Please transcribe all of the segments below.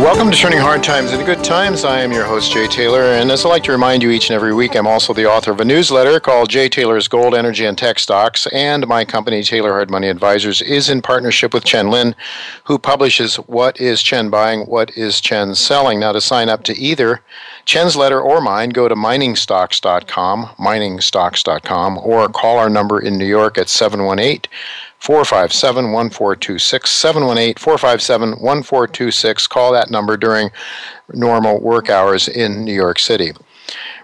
Welcome to Turning Hard Times into Good Times. I am your host, Jay Taylor, and as I like to remind you each and every week, I'm also the author of a newsletter called Jay Taylor's Gold, Energy, and Tech Stocks, and my company, Taylor Hard Money Advisors, is in partnership with Chen Lin, who publishes What is Chen Buying, What is Chen Selling. Now, to sign up to either Chen's letter or mine, go to miningstocks.com, miningstocks.com, or call our number in New York at 718 457 1426. 718 457 1426. Call that number during normal work hours in New York City.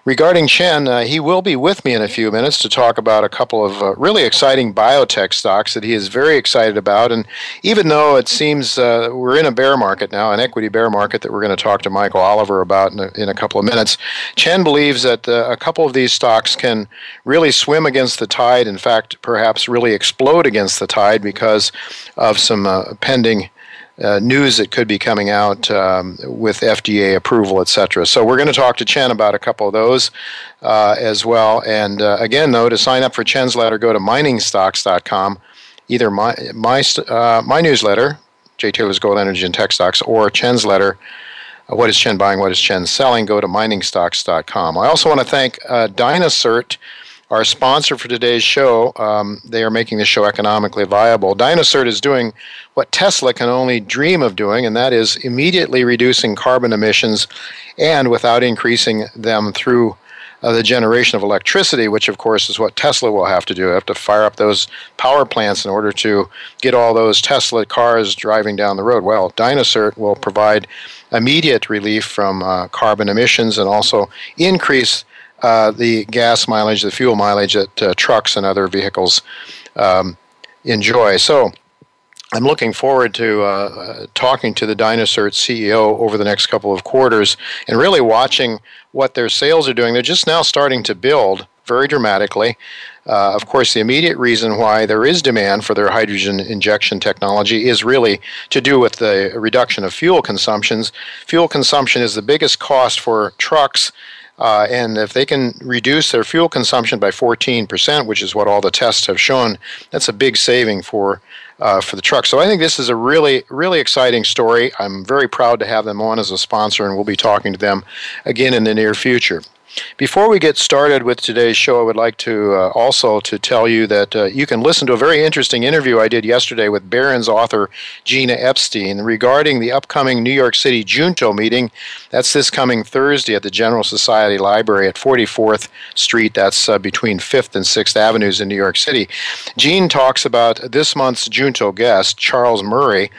Regarding Chen, uh, he will be with me in a few minutes to talk about a couple of uh, really exciting biotech stocks that he is very excited about. And even though it seems uh, we're in a bear market now, an equity bear market that we're going to talk to Michael Oliver about in a, in a couple of minutes, Chen believes that uh, a couple of these stocks can really swim against the tide. In fact, perhaps really explode against the tide because of some uh, pending uh, news that could be coming out um, with FDA approval, et cetera. So we're going to talk to Chen about a couple of those uh, as well. And uh, again, though, to sign up for Chen's letter, go to miningstocks.com, either my my uh, my newsletter, Jay Taylor's Gold Energy and Tech Stocks, or Chen's letter. Uh, what is Chen buying? What is Chen selling? Go to miningstocks.com. I also want to thank uh, Dynacert our sponsor for today's show. Um, they are making the show economically viable. Dynacert is doing what Tesla can only dream of doing, and that is immediately reducing carbon emissions and without increasing them through uh, the generation of electricity, which of course is what Tesla will have to do. They have to fire up those power plants in order to get all those Tesla cars driving down the road. Well, Dynacert will provide immediate relief from uh, carbon emissions and also increase uh, the gas mileage, the fuel mileage that uh, trucks and other vehicles um, enjoy. So I'm looking forward to uh, talking to the Dynacert CEO over the next couple of quarters and really watching what their sales are doing. They're just now starting to build very dramatically. Uh, of course, the immediate reason why there is demand for their hydrogen injection technology is really to do with the reduction of fuel consumptions. Fuel consumption is the biggest cost for trucks uh, and if they can reduce their fuel consumption by 14%, which is what all the tests have shown, that's a big saving for uh, for the truck. So I think this is a really, really exciting story. I'm very proud to have them on as a sponsor, and we'll be talking to them again in the near future. Before we get started with today's show, I would like to uh, also to tell you that uh, you can listen to a very interesting interview I did yesterday with Barron's author Gene Epstein regarding the upcoming New York City Junto meeting. That's this coming Thursday at the General Society Library at 44th Street. That's uh, between 5th and 6th Avenues in New York City. Gene talks about this month's Junto guest, Charles Murray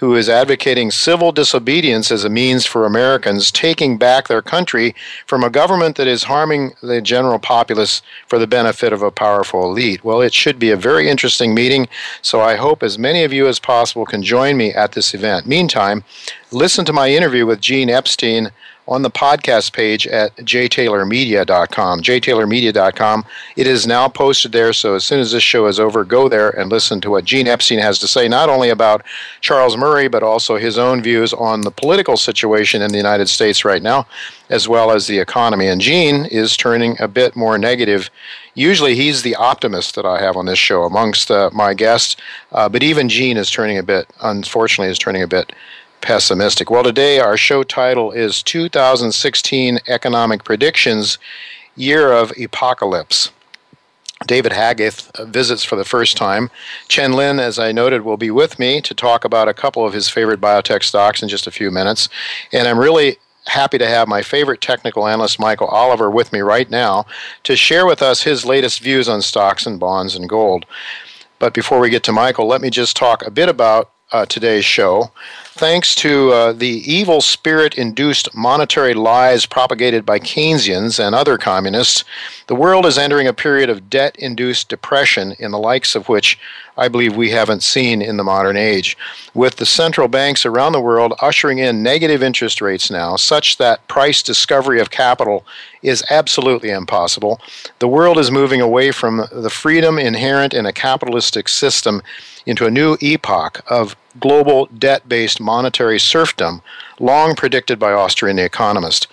who is advocating civil disobedience as a means for Americans taking back their country from a government that is harming the general populace for the benefit of a powerful elite. Well, it should be a very interesting meeting, so I hope as many of you as possible can join me at this event. Meantime, listen to my interview with Gene Epstein on the podcast page at jtaylormedia.com. jtaylormedia.com. It is now posted there, so as soon as this show is over, go there and listen to what Gene Epstein has to say, not only about Charles Murray, but also his own views on the political situation in the United States right now, as well as the economy. And Gene is turning a bit more negative usually he's the optimist that I have on this show amongst uh, my guests, uh, but even Gene is turning a bit, unfortunately, is turning a bit pessimistic. Well, today our show title is 2016 Economic Predictions Year of Apocalypse. David Haggith visits for the first time. Chen Lin, as I noted, will be with me to talk about a couple of his favorite biotech stocks in just a few minutes. And I'm really happy to have my favorite technical analyst, Michael Oliver, with me right now to share with us his latest views on stocks and bonds and gold. But before we get to Michael, let me just talk a bit about uh, today's show. Thanks to uh, the evil spirit induced monetary lies propagated by Keynesians and other communists, the world is entering a period of debt induced depression in the likes of which I believe we haven't seen in the modern age. With the central banks around the world ushering in negative interest rates now, such that price discovery of capital is absolutely impossible, the world is moving away from the freedom inherent in a capitalistic system into a new epoch of global debt based monetary serfdom, long predicted by Austrian economist.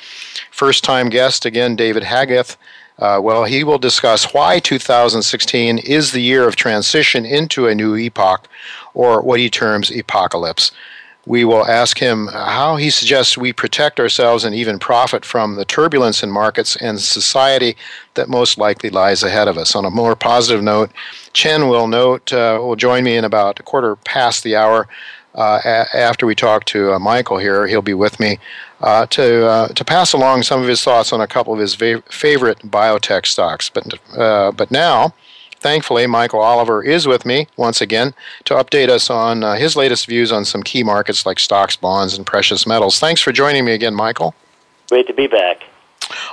First time guest, again, David Haggith. Uh, well, he will discuss why 2016 is the year of transition into a new epoch, or what he terms apocalypse we will ask him how he suggests we protect ourselves and even profit from the turbulence in markets and society that most likely lies ahead of us. On a more positive note, Chen will note uh, will join me in about a quarter past the hour. Uh, a- after we talk to uh, Michael here, he'll be with me uh, to uh, to pass along some of his thoughts on a couple of his va- favorite biotech stocks. But uh, but now Thankfully, Michael Oliver is with me once again to update us on uh, his latest views on some key markets like stocks, bonds, and precious metals. Thanks for joining me again, Michael. Great to be back.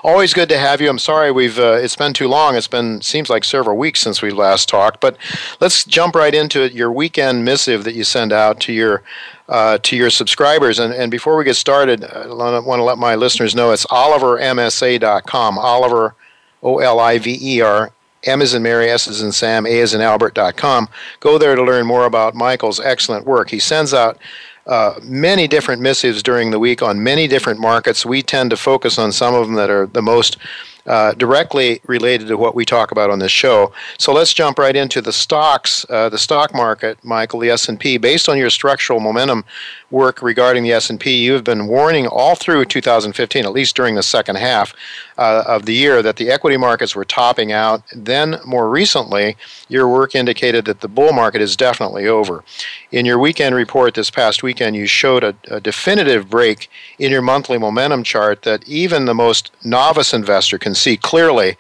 Always good to have you. I'm sorry we've uh, it's been too long. It's been seems like several weeks since we last talked. But let's jump right into it. Your weekend missive that you send out to your uh, to your subscribers. And, and before we get started, I want to let my listeners know it's olivermsa.com. Oliver, O L I V E R M is in Mary, S is in Sam, A is in Albert.com. Go there to learn more about Michael's excellent work. He sends out uh, many different missives during the week on many different markets. We tend to focus on some of them that are the most uh, directly related to what we talk about on this show. So let's jump right into the stocks, uh, the stock market, Michael, the S&P. Based on your structural momentum work regarding the S&P, you have been warning all through 2015, at least during the second half uh, of the year, that the equity markets were topping out. Then, more recently, your work indicated that the bull market is definitely over. In your weekend report this past weekend, you showed a, a definitive break in your monthly momentum chart that even the most novice investor can see clearly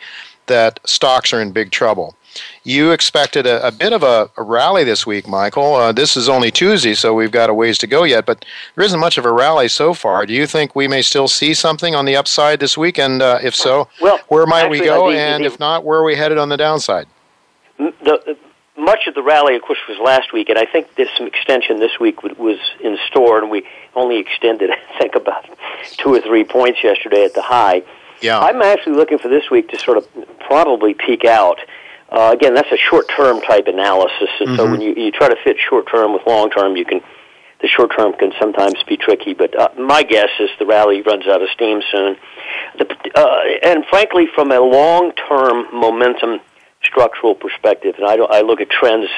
that stocks are in big trouble. You expected a, a bit of a, a, rally this week, Michael. Uh, this is only Tuesday, so we've got a ways to go yet, but there isn't much of a rally so far. Do you think we may still see something on the upside this week? And uh, if so, well, where might actually, we go? The, and the, if not, where are we headed on the downside? The, much of the rally, of course, was last week, and I think there's some extension this week was in store, and we only extended, I think, about two or three points yesterday at the high. Yeah. I'm actually looking for this week to sort of probably peak out. Uh, again, that's a short-term type analysis, and mm-hmm. so when you, you try to fit short-term with long-term, you can the short-term can sometimes be tricky. But uh, my guess is the rally runs out of steam soon. The, uh, and frankly, from a long-term momentum structural perspective, and I, I look at trends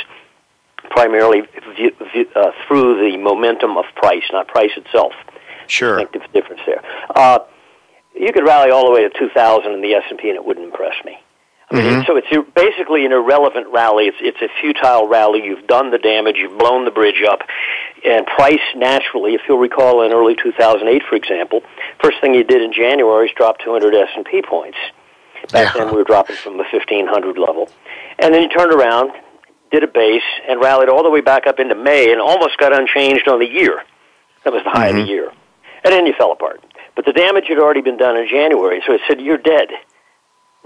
primarily view, view, uh, through the momentum of price, not price itself. Sure. I think there's difference there. Uh, you could rally all the way to 2,000 in the S&P and it wouldn't impress me. I mean, mm-hmm. so it's basically an irrelevant rally. It's it's a futile rally. You've done the damage. You've blown the bridge up, and price naturally, if you'll recall, in early 2008, for example, first thing you did in January is drop 200 S and P points. Back yeah. then, we were dropping from the 1500 level, and then you turned around, did a base, and rallied all the way back up into May, and almost got unchanged on the year. That was the high mm-hmm. of the mm-hmm. year, and then you fell apart. But the damage had already been done in January, so it said, you're dead.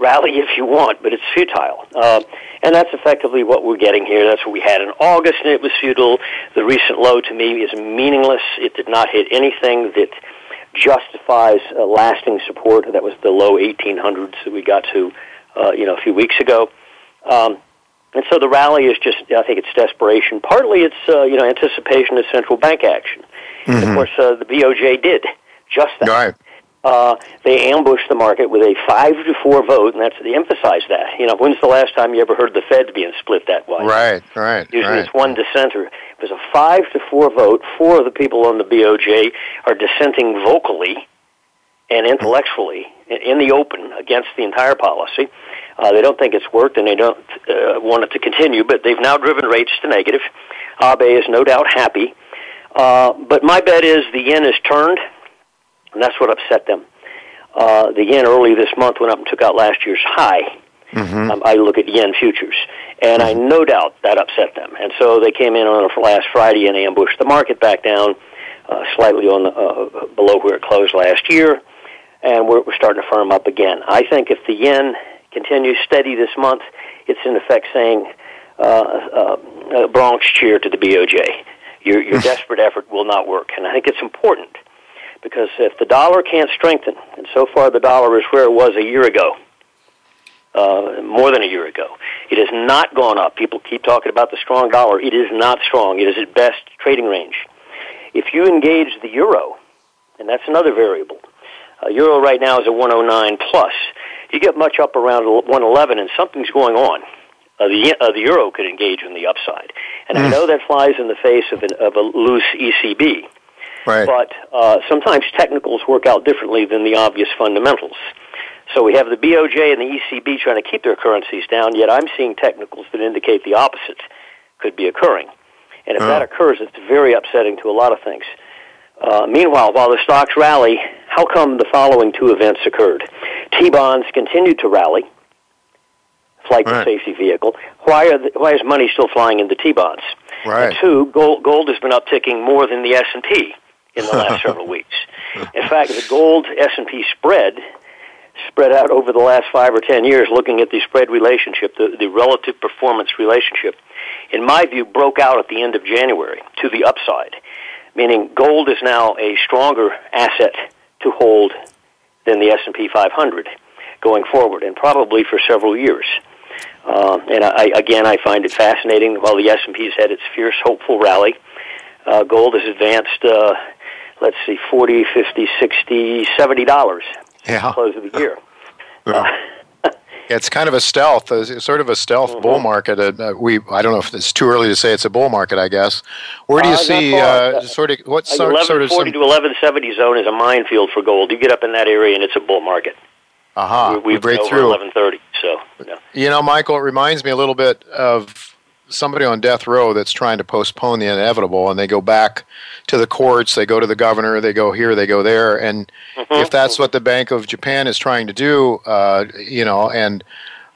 Rally if you want, but it's futile. Uh, and that's effectively what we're getting here. That's what we had in August, and it was futile. The recent low to me is meaningless. It did not hit anything that justifies uh, lasting support. That was the low 1800s that we got to, uh, you know, a few weeks ago. Um, and so the rally is just, I think it's desperation. Partly it's, uh, you know, anticipation of central bank action. Mm-hmm. Of course, uh, the BOJ did just that. Right. Uh, they ambushed the market with a five to four vote, and that's they emphasize that. You know, when's the last time you ever heard the Fed being split that way? Right, right. Usually right. it's one dissenter. It was a five to four vote. Four of the people on the BOJ are dissenting vocally and intellectually in the open against the entire policy. Uh, they don't think it's worked, and they don't uh, want it to continue. But they've now driven rates to negative. Abe is no doubt happy. Uh, but my bet is the yen is turned and that's what upset them. Uh, the yen early this month went up and took out last year's high. Mm-hmm. Um, I look at yen futures, and I no doubt that upset them. And so they came in on last Friday and ambushed the market back down uh, slightly on the, uh, below where it closed last year, and we're, we're starting to firm up again. I think if the yen continues steady this month, it's in effect saying uh, uh, a Bronx cheer to the BOJ. Your, your desperate effort will not work, and I think it's important because if the dollar can't strengthen, and so far the dollar is where it was a year ago, uh, more than a year ago, it has not gone up. People keep talking about the strong dollar. It is not strong. It is at best trading range. If you engage the euro, and that's another variable, uh, euro right now is at 109 plus. You get much up around 111, and something's going on. Uh, the uh, the euro could engage in the upside, and mm. I know that flies in the face of, an, of a loose ECB. Right. But uh, sometimes technicals work out differently than the obvious fundamentals. So we have the BOJ and the ECB trying to keep their currencies down, yet I'm seeing technicals that indicate the opposite could be occurring. And if that occurs, it's very upsetting to a lot of things. Uh, meanwhile, while the stocks rally, how come the following two events occurred? T-bonds continued to rally, flight right. to safety vehicle. Why, are the, why is money still flying into T-bonds? Right. And two, gold, gold has been upticking more than the S&P in the last several weeks. In fact, the gold S&P spread spread out over the last five or ten years, looking at the spread relationship, the, the relative performance relationship, in my view, broke out at the end of January to the upside, meaning gold is now a stronger asset to hold than the S&P 500 going forward, and probably for several years. Uh, and I, again, I find it fascinating. While the S&P has had its fierce, hopeful rally, uh, gold has advanced uh, let's see, forty, fifty, sixty, seventy dollars. Yeah. Close of the year. Yeah. Uh, it's kind of a stealth, it's sort of a stealth mm-hmm. bull market. Uh, we, I don't know if it's too early to say it's a bull market. I guess. Where do you uh, see uh, sort of what sort, sort of forty to eleven seventy zone is a minefield for gold. You get up in that area and it's a bull market. Aha! Uh-huh. We, we break through eleven thirty. So. Yeah. You know, Michael, it reminds me a little bit of somebody on death row that's trying to postpone the inevitable and they go back to the courts they go to the governor they go here they go there and mm-hmm. if that's what the bank of japan is trying to do uh, you know and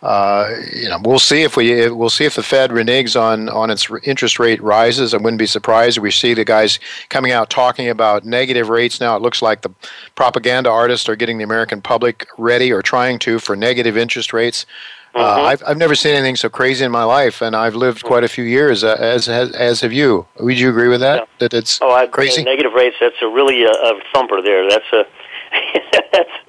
uh, you know we'll see if we we'll see if the fed reneges on on its interest rate rises. I wouldn't be surprised if we see the guys coming out talking about negative rates. Now it looks like the propaganda artists are getting the american public ready or trying to for negative interest rates uh, mm-hmm. I've I've never seen anything so crazy in my life, and I've lived quite a few years. Uh, as, as as have you. Would you agree with that? Yeah. That it's oh, I, crazy. Negative rates. That's a really a, a thumper there. That's a that's.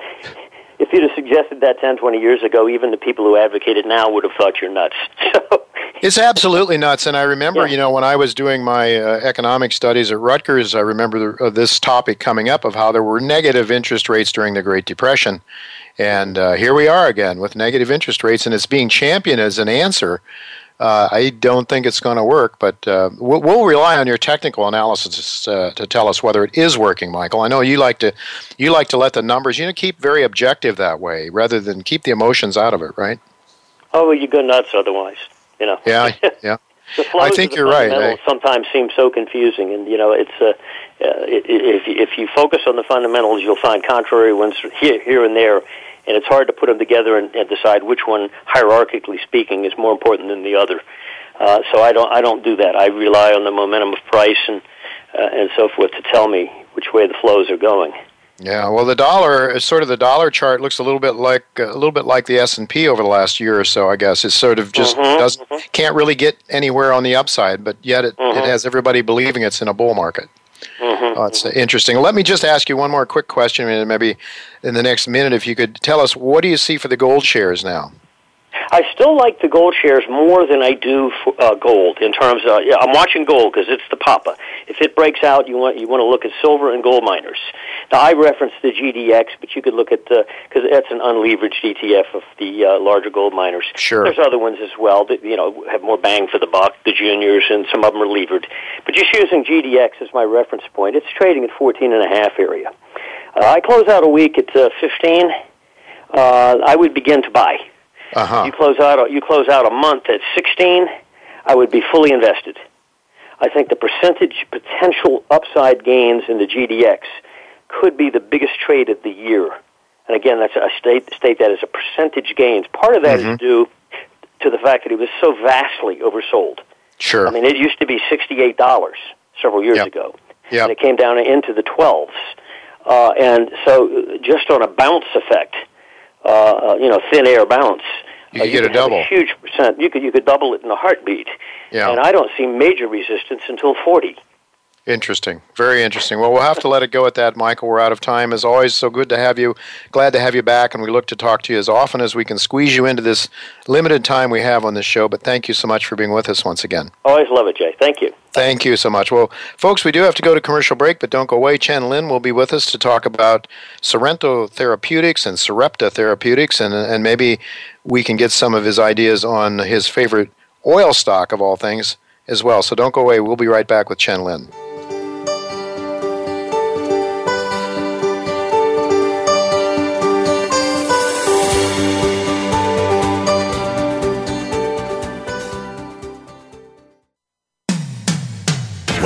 If you'd have suggested that 10, 20 years ago, even the people who advocate it now would have thought you're nuts. So, it's absolutely nuts. And I remember, yeah. you know, when I was doing my uh, economic studies at Rutgers, I remember the, uh, this topic coming up of how there were negative interest rates during the Great Depression. And uh, here we are again with negative interest rates, and it's being championed as an answer. Uh, I don't think it's going to work, but uh, we'll, we'll, rely on your technical analysis uh, to tell us whether it is working, Michael. I know you like to you like to let the numbers, you know, keep very objective that way, rather than keep the emotions out of it, right? Oh, well, you go nuts otherwise, you know. Yeah, yeah. I think you're right. I, sometimes seem so confusing, and you know, it's uh, uh, if if you focus on the fundamentals, you'll find contrary ones here, here and there, and it's hard to put them together and, and decide which one, hierarchically speaking, is more important than the other. Uh, so I don't I don't do that. I rely on the momentum of price and uh, and so forth to tell me which way the flows are going. Yeah, well, the dollar, is sort of the dollar chart looks a little bit like a little bit like the S and P over the last year or so. I guess it's sort of just mm-hmm, doesn't mm-hmm. can't really get anywhere on the upside, but yet it, mm-hmm. it has everybody believing it's in a bull market. Mm-hmm. Oh, it's interesting. Let me just ask you one more quick question, and maybe in the next minute, if you could tell us what do you see for the gold shares now? I still like the gold shares more than I do for, uh, gold in terms of. Yeah, I'm watching gold because it's the papa. If it breaks out, you want you want to look at silver and gold miners. Now I referenced the GDX, but you could look at the because that's an unleveraged ETF of the uh, larger gold miners. Sure. There's other ones as well that you know have more bang for the buck. The juniors and some of them are levered. But just using GDX as my reference point, it's trading at 14 and a half area. Uh, I close out a week at uh, 15. Uh, I would begin to buy. Uh-huh. You close out you close out a month at 16, I would be fully invested. I think the percentage potential upside gains in the GDX could be the biggest trade of the year. And again, that's I state state that as a percentage gains. Part of that mm-hmm. is due to the fact that it was so vastly oversold. Sure. I mean, it used to be sixty-eight dollars several years yep. ago, yep. and it came down into the twelves. Uh, and so, just on a bounce effect, uh, uh, you know, thin air bounce. You could uh, you get a double. A huge percent. You could you could double it in a heartbeat. Yeah. And I don't see major resistance until forty. Interesting. Very interesting. Well, we'll have to let it go at that, Michael. We're out of time. As always, so good to have you. Glad to have you back, and we look to talk to you as often as we can squeeze you into this limited time we have on this show. But thank you so much for being with us once again. Always love it, Jay. Thank you. Thank you so much. Well, folks, we do have to go to commercial break, but don't go away. Chen Lin will be with us to talk about Sorrento Therapeutics and Sarepta Therapeutics, and, and maybe we can get some of his ideas on his favorite oil stock of all things as well. So don't go away. We'll be right back with Chen Lin.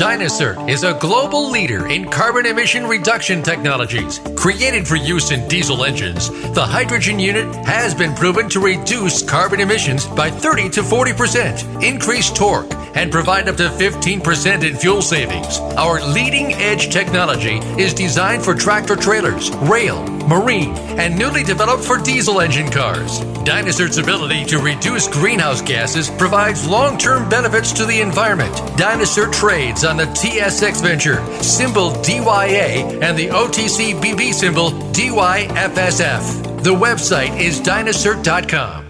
Dynacert is a global leader in carbon emission reduction technologies. Created for use in diesel engines, the hydrogen unit has been proven to reduce carbon emissions by 30 to 40%, increase torque, and provide up to 15% in fuel savings. Our leading edge technology is designed for tractor trailers, rail, marine, and newly developed for diesel engine cars. Dynacert's ability to reduce greenhouse gases provides long term benefits to the environment. Dynacert trades on the TSX Venture, symbol DYA, and the OTC BB symbol DYFSF. The website is dynacert.com.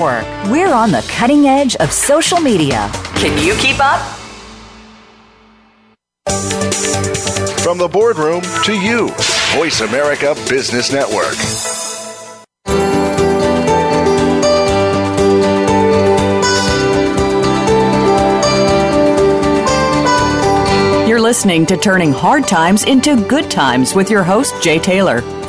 We're on the cutting edge of social media. Can you keep up? From the boardroom to you, Voice America Business Network. You're listening to Turning Hard Times into Good Times with your host, Jay Taylor.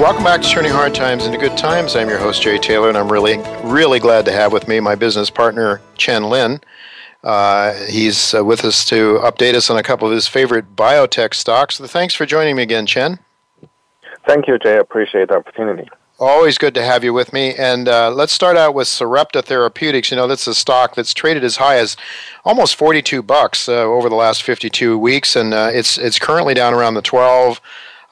Welcome back to Turning Hard Times into Good Times. I'm your host, Jay Taylor, and I'm really, really glad to have with me my business partner, Chen Lin. Uh, he's uh, with us to update us on a couple of his favorite biotech stocks. So thanks for joining me again, Chen. Thank you, Jay. I appreciate the opportunity. Always good to have you with me. And uh, let's start out with Sarepta Therapeutics. You know, that's a stock that's traded as high as almost 42 bucks uh, over the last 52 weeks, and uh, it's it's currently down around the 12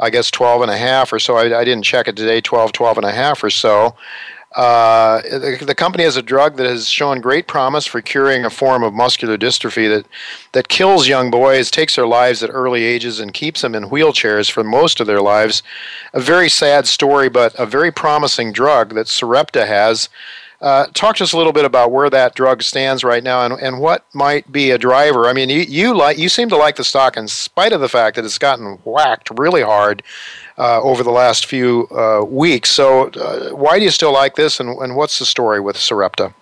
I guess 12 and a half or so. I, I didn't check it today, 12, 12 and a half or so. Uh, the, the, company has a drug that has shown great promise for curing a form of muscular dystrophy that, that kills young boys, takes their lives at early ages, and keeps them in wheelchairs for most of their lives. A very sad story, but a very promising drug that Sarepta has. Uh, talk to us a little bit about where that drug stands right now and, and what might be a driver. I mean, you, you like you seem to like the stock in spite of the fact that it's gotten whacked really hard uh, over the last few uh, weeks. So, uh, why do you still like this, and, and what's the story with Sarepta?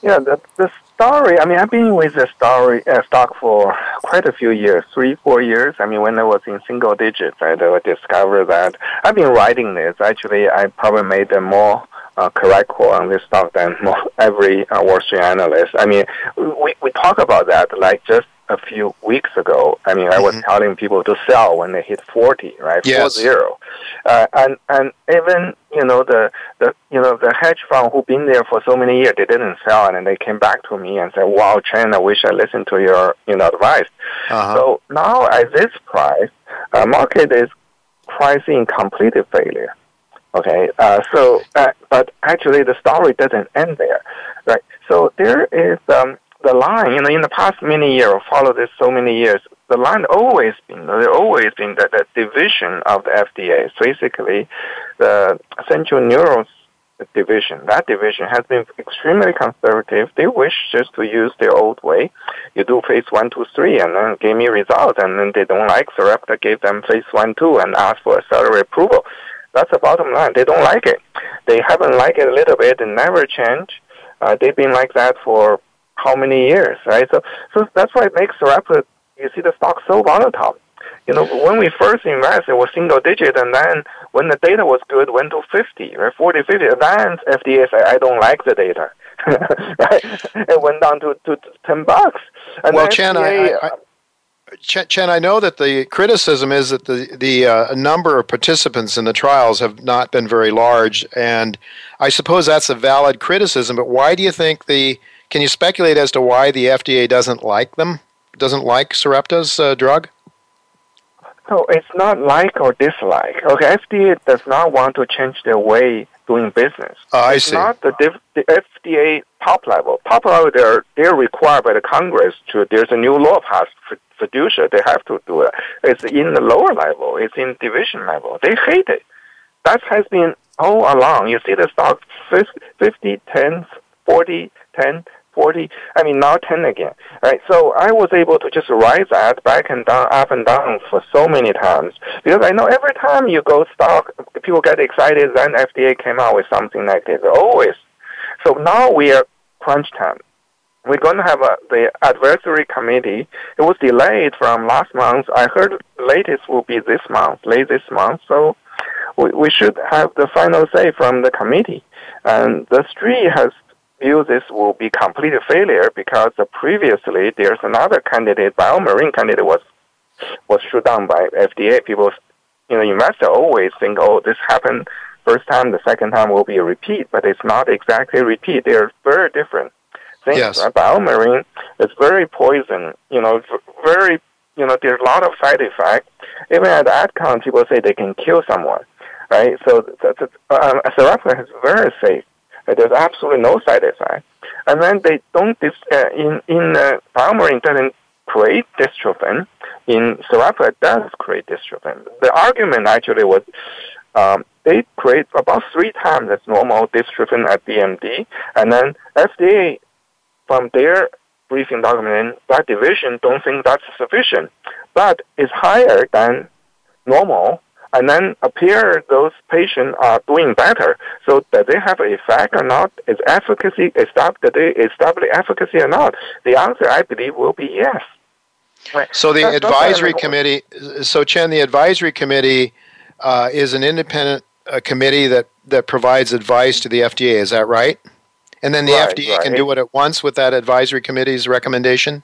Yeah, the, the story. I mean, I've been with the story uh, stock for quite a few years, three, four years. I mean, when I was in single digits, I discovered that I've been writing this. Actually, I probably made a more uh, correct call on this stock than every uh, Wall Street analyst. I mean, we we talk about that like just a few weeks ago. I mean, I was mm-hmm. telling people to sell when they hit 40, right? Yes. Four zero. Uh, and, and even, you know, the, the, you know, the hedge fund who been there for so many years, they didn't sell and then they came back to me and said, wow, Chen, I wish I listened to your, you know, advice. Uh-huh. So now at this price, uh, market is pricing complete failure. Okay, uh, so, uh, but actually the story doesn't end there, right? So there is, um, the line, you know, in the past many years, follow this so many years, the line always been, there always been that, that division of the FDA. So basically, the central neurons division, that division has been extremely conservative. They wish just to use their old way. You do phase one, two, three, and then give me results, and then they don't like Sarepta gave them phase one, two, and ask for accelerated approval. That's the bottom line. They don't like it. They haven't liked it a little bit and never change. Uh, they've been like that for how many years, right? So, so that's why it makes Sarepta, you see the stock so volatile. You know, when we first invested, it was single digit, and then when the data was good, went to 50, right? 40, 50. Then FDA said, I don't like the data. right? It went down to, to 10 bucks. And well, Chen, FDA, I, I, Chen, I know that the criticism is that the the uh, number of participants in the trials have not been very large, and I suppose that's a valid criticism. But why do you think the can you speculate as to why the FDA doesn't like them? Doesn't like Sarepta's uh, drug? No, it's not like or dislike. Okay, FDA does not want to change their way doing business. Oh, I it's see. not the, the FDA top level. Top level, they're they're required by the Congress to. There's a new law passed for fiducia. They have to do it. It's in the lower level. It's in division level. They hate it. That has been all along. You see the stock 50, 10, 40, 10, 40, I mean, now 10 again, right? So I was able to just rise that back and down, up and down for so many times because I know every time you go stock, people get excited, then FDA came out with something like this, always. So now we are crunch time. We're going to have a, the advisory committee. It was delayed from last month. I heard latest will be this month, late this month. So we, we should have the final say from the committee. And the street has view this will be complete failure because previously there's another candidate, BioMarin candidate was was shut down by FDA. People, you know, investor always think, oh, this happened first time, the second time will be a repeat, but it's not exactly a repeat. They're very different things. Yes. Right? BioMarin is very poison. You know, very. You know, there's a lot of side effects. Even at AdCom, people say they can kill someone, right? So that's, uh, Sarepta is very safe there's absolutely no side effect. And then they don't, dis, uh, in, in uh, BioMarin doesn't create dystrophin. In Sarepta, it does create dystrophin. The argument actually was um, they create about three times as normal dystrophin at DMD, and then FDA, from their briefing document, that division don't think that's sufficient, but it's higher than normal and then appear those patients are doing better. So does they have an effect or not? Is efficacy established? Do they establish efficacy or not? The answer, I believe, will be yes. Right. So the That's advisory committee. So Chen, the advisory committee uh, is an independent uh, committee that that provides advice to the FDA. Is that right? And then the right, FDA right. can do what it at once with that advisory committee's recommendation.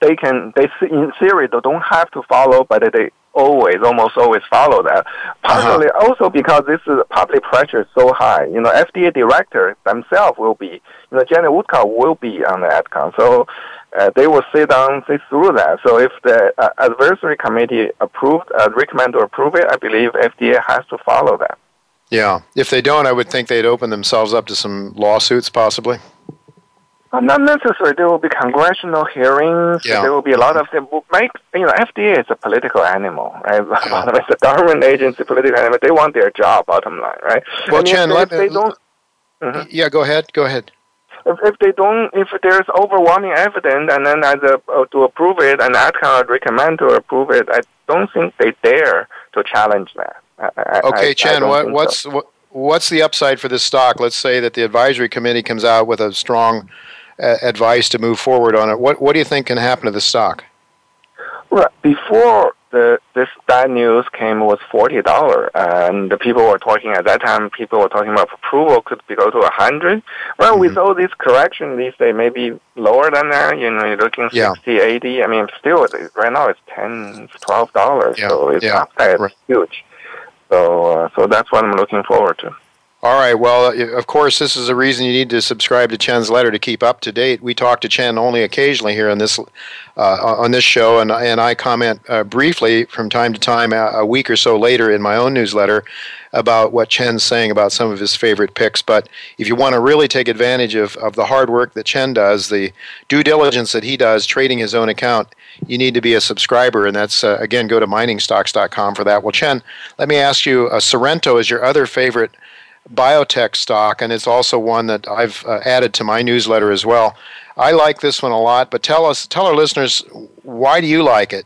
They can. They in theory they don't have to follow, but they always, almost always follow that. Partly uh-huh. also because this is public pressure is so high. You know, FDA director themselves will be, you know, Janet Woodcock will be on the AdCom. So uh, they will sit down, sit through that. So if the uh, advisory committee approved, uh, recommend or approve it, I believe FDA has to follow that. Yeah. If they don't, I would think they'd open themselves up to some lawsuits possibly. Uh, not necessarily. There will be congressional hearings. Yeah. There will be a lot of them. Make you know, FDA is a political animal, right? Yeah. it's a government agency, political animal. They want their job, bottom line, right? Well, and Chen, if, let, if they don't. Mm-hmm. Yeah, go ahead. Go ahead. If, if they don't, if there's overwhelming evidence, and then as a, uh, to approve it, and AdCom would recommend to approve it, I don't think they dare to challenge that. I, okay, I, Chen, I what, what's so. what, what's the upside for this stock? Let's say that the advisory committee comes out with a strong advice to move forward on it. What what do you think can happen to the stock? Right before the this bad news came it was forty dollar, and the people were talking at that time. People were talking about approval could be go to a hundred. Well, mm-hmm. with all these correction, these they may be lower than that. You know, you're looking yeah. 60, 80. I mean, still right now it's ten, twelve dollars. Yeah. So it's yeah. upside right. huge. So uh, so that's what I'm looking forward to. All right. Well, of course, this is a reason you need to subscribe to Chen's letter to keep up to date. We talk to Chen only occasionally here on this uh, on this show, and and I comment uh, briefly from time to time, a, a, week or so later, in my own newsletter about what Chen's saying about some of his favorite picks. But if you want to really take advantage of, of the hard work that Chen does, the due diligence that he does, trading his own account, you need to be a subscriber, and that's uh, again go to miningstocks.com for that. Well, Chen, let me ask you, uh, Sorrento is your other favorite biotech stock, and it's also one that I've uh, added to my newsletter as well. I like this one a lot, but tell us, tell our listeners, why do you like it?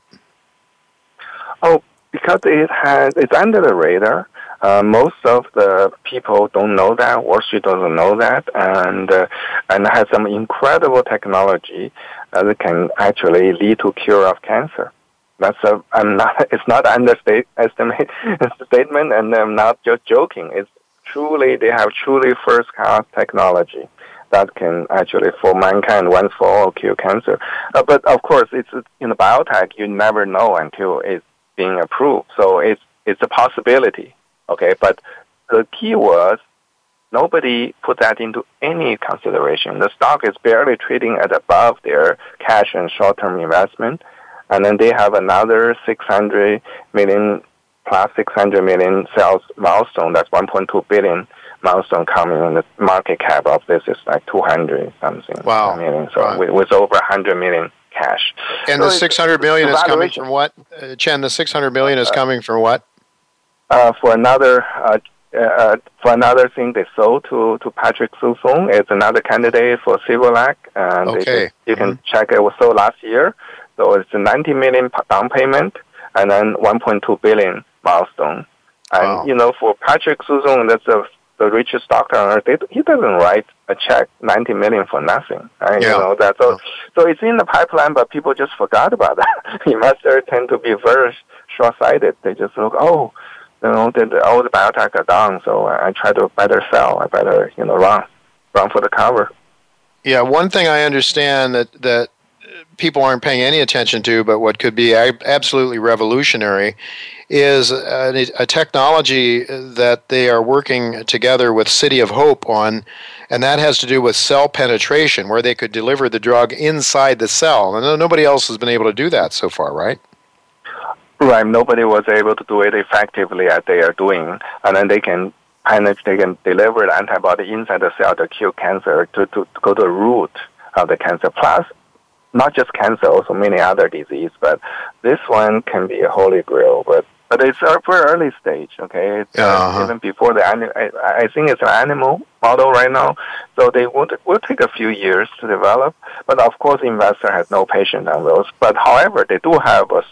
Oh, because it has it's under the radar. Uh, most of the people don't know that. Wall Street doesn't know that, and uh, and has some incredible technology uh, that can actually lead to cure of cancer. That's a I'm not. It's not statement, and I'm not just joking. It's truly, they have truly first-class technology that can actually, for mankind, once for all, cure cancer. Uh, but of course, it's in the biotech, you never know until it's being approved. So it's it's a possibility. Okay, but the key was nobody put that into any consideration. The stock is barely trading at above their cash and short-term investment, and then they have another 600 million plus 600 million sales milestone. That's 1.2 billion milestone coming, and the market cap of this is like 200 something wow. million. So wow. with, with, over 100 million cash. And so the 600 million is coming from what? Uh, Chen, the 600 million is coming from what? Uh, for another. Uh, uh, for another thing they sold to, to Patrick Soon-Shiong, it's another candidate for Cynviloq, and okay. you can mm-hmm. check it was sold last year. So it's a 90 million down payment, and then 1.2 billion milestone. And wow. you know, for Patrick Soon-Shiong, that's a, the richest doctor on earth. he doesn't write a check ninety million for nothing. Right? Yeah. You know that. So, so it's in the pipeline, but people just forgot about that. Investors tend to be very short-sighted. They just look, oh, you know, the, all the biotech are down, so I try to better sell. I better, you know, run, run for the cover. Yeah, one thing I understand that that people aren't paying any attention to, but what could be absolutely revolutionary, is a, a, technology that they are working together with City of Hope on, and that has to do with cell penetration, where they could deliver the drug inside the cell. And nobody else has been able to do that so far, right? Right. Nobody was able to do it effectively as they are doing, and then they can penetrate, they can deliver the antibody inside the cell to kill cancer, to, to, to go to the root of the cancer. Plus, not just cancer, also many other diseases. But this one can be a holy grail. But but it's a very early stage. Okay, it's, uh, uh-huh. even before the animal. I, I think it's an animal model right now, so they will will take a few years to develop. But of course, investor has no patience on those. But however, they do have a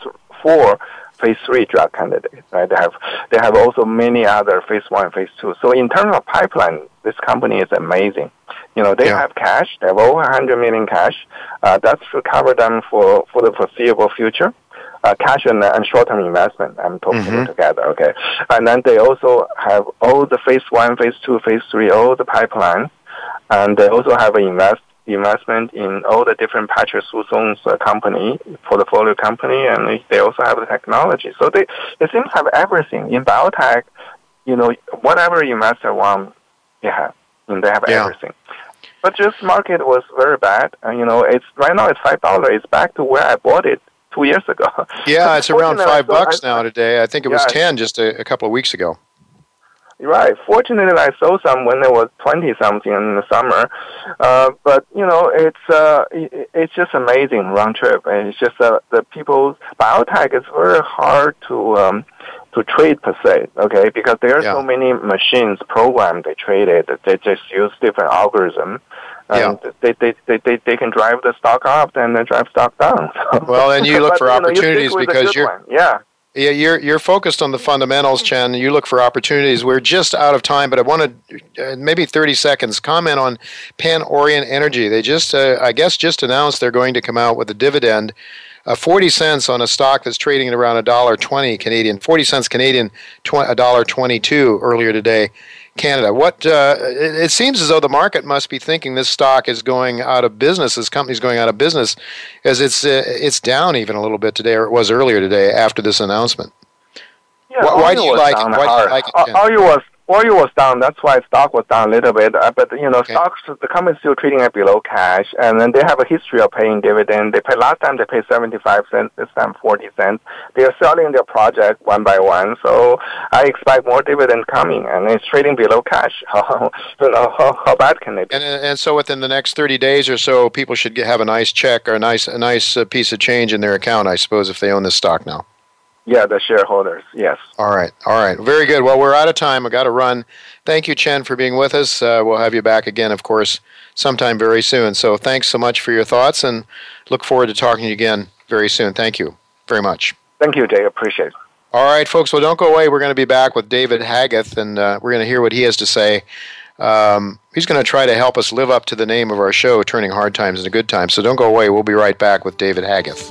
four phase three drug candidates. Right? They have they have also many other phase one, phase two. So in terms of pipeline, this company is amazing. You know, they yeah. have cash. They have over 100 million cash. Uh, that should cover them for, for the foreseeable future. Uh, cash and, and short-term investment. I'm talking mm-hmm. together, okay? And then they also have all the phase one, phase two, phase three, all the pipeline, And they also have an invest, investment in all the different Patrick Soon-Shiong's uh, company, portfolio company, and they also have the technology. So they, they seem to have everything. In biotech, you know, whatever investor want, they have. And they have yeah. everything. But just market was very bad. And, you know, it's right now it's five dollars. It's back to where I bought it two years ago. Yeah, it's around five bucks I, now today. I think it was yeah, ten just a, a, couple of weeks ago. Right. Fortunately, I saw some when it was twenty something in the summer, uh, but you know, it's uh, it's just amazing round trip, and it's just uh, the people's biotech is very hard to um, to trade per se. Okay, because there are yeah. so many machines programmed they trade it. They just use different algorithm. And yeah. they, they, they, they, they can drive the stock up and then drive stock down. well, and you look for opportunities you because you're one. yeah yeah, you're you're focused on the fundamentals, Chen. You look for opportunities. We're just out of time, but I wanted uh, maybe 30 seconds comment on Pan Orient Energy. They just, uh, I guess, just announced they're going to come out with a dividend, uh, 40 cents on a stock that's trading at around a dollar 20 Canadian, 40 cents Canadian, a dollar 22 earlier today. Canada. What uh, it, it, seems as though the market must be thinking this stock is going out of business. This company's going out of business, as it's uh, it's down even a little bit today, or it was earlier today after this announcement. Yeah, why, why do you like? Why do you like it? Oil was oil was down. That's why stock was down a little bit. Uh, but you know, okay. stocks the company still trading at below cash, and then they have a history of paying dividend. They pay last time they paid seventy five cents. This time forty cents. They are selling their project one by one. So I expect more dividend coming, and it's trading below cash. How you know how, how bad can it be? And and so within the next thirty days or so, people should get, have a nice check or a nice a nice uh, piece of change in their account. I suppose if they own this stock now. Yeah, the shareholders. Yes. All right. All right. Very good. Well, we're out of time. I got to run. Thank you, Chen, for being with us. Uh, we'll have you back again, of course, sometime very soon. So thanks so much for your thoughts, and look forward to talking to you again very soon. Thank you very much. Thank you, Jay. Appreciate it. All right, folks. Well, don't go away. We're going to be back with David Haggith, and uh, we're going to hear what he has to say. Um, he's going to try to help us live up to the name of our show, Turning Hard Times into Good Times. So don't go away. We'll be right back with David Haggith.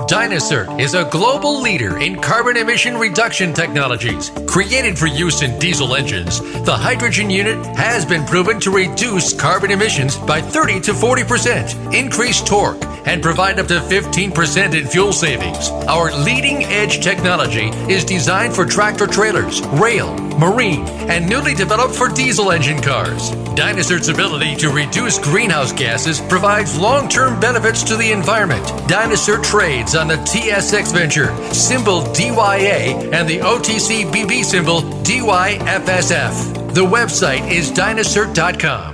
Dynacert is a global leader in carbon emission reduction technologies. Created for use in diesel engines, the hydrogen unit has been proven to reduce carbon emissions by 30 to 40%, increase torque, and provide up to 15% in fuel savings. Our leading edge technology is designed for tractor trailers, rail, marine, and newly developed for diesel engine cars. Dynacert's ability to reduce greenhouse gases provides long term benefits to the environment. Dynacert trades on the TSX Venture, symbol DYA, and the OTC BB symbol DYFSF. The website is dynacert.com.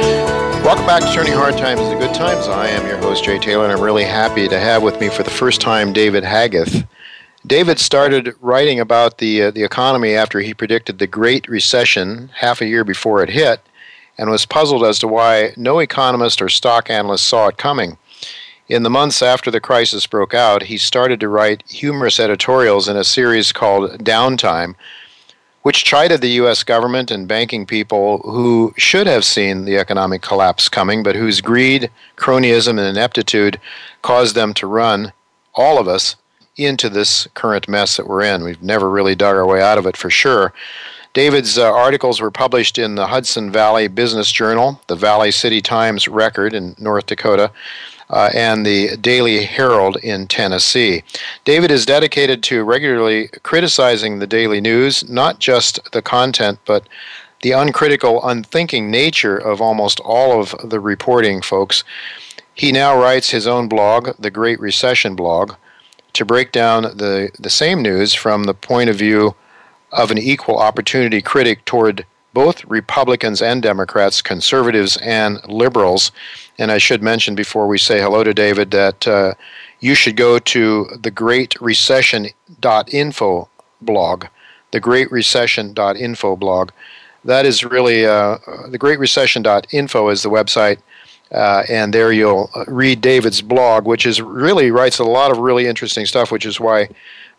Welcome back to Turning Hard Times into Good Times. I am your host, Jay Taylor, and I'm really happy to have with me for the first time David Haggith. David started writing about the, uh, the economy after he predicted the Great Recession half a year before it hit and was puzzled as to why no economist or stock analyst saw it coming. In the months after the crisis broke out, he started to write humorous editorials in a series called Downtime, which chided the U.S. government and banking people who should have seen the economic collapse coming, but whose greed, cronyism, and ineptitude caused them to run, all of us, into this current mess that we're in. We've never really dug our way out of it for sure. David's uh, articles were published in the Hudson Valley Business Journal, the Valley City Times Record in North Dakota, uh, and the Daily Herald in Tennessee. David is dedicated to regularly criticizing the daily news, not just the content, but the uncritical, unthinking nature of almost all of the reporting, folks. He now writes his own blog, the Great Recession blog, to break down the, the same news from the point of view of an equal opportunity critic toward both Republicans and Democrats, conservatives and liberals. And I should mention before we say hello to David that uh, you should go to the Great Recession.info blog, the Great Recession.info blog. That is really uh, the Great Recession.info is the website. Uh, and there you'll read David's blog, which is really writes a lot of really interesting stuff, which is why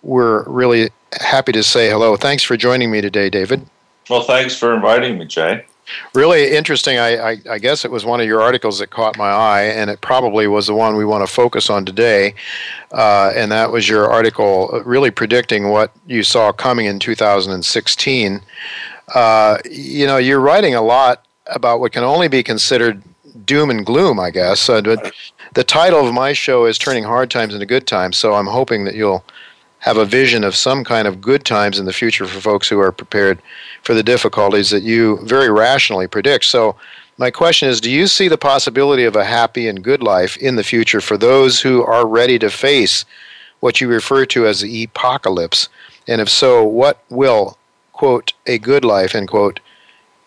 we're really happy to say hello. Thanks for joining me today, David. Well, thanks for inviting me, Jay. Really interesting. I, I, I, guess it was one of your articles that caught my eye, and it probably was the one we want to focus on today. Uh, and that was your article uh, really predicting what you saw coming in 2016. Uh, you know, you're writing a lot about what can only be considered doom and gloom, I guess. Uh, but the title of my show is Turning Hard Times into Good Times, so I'm hoping that you'll have a vision of some kind of good times in the future for folks who are prepared for the difficulties that you very rationally predict. So, my question is Do you see the possibility of a happy and good life in the future for those who are ready to face what you refer to as the apocalypse? And if so, what will, quote, a good life, end quote,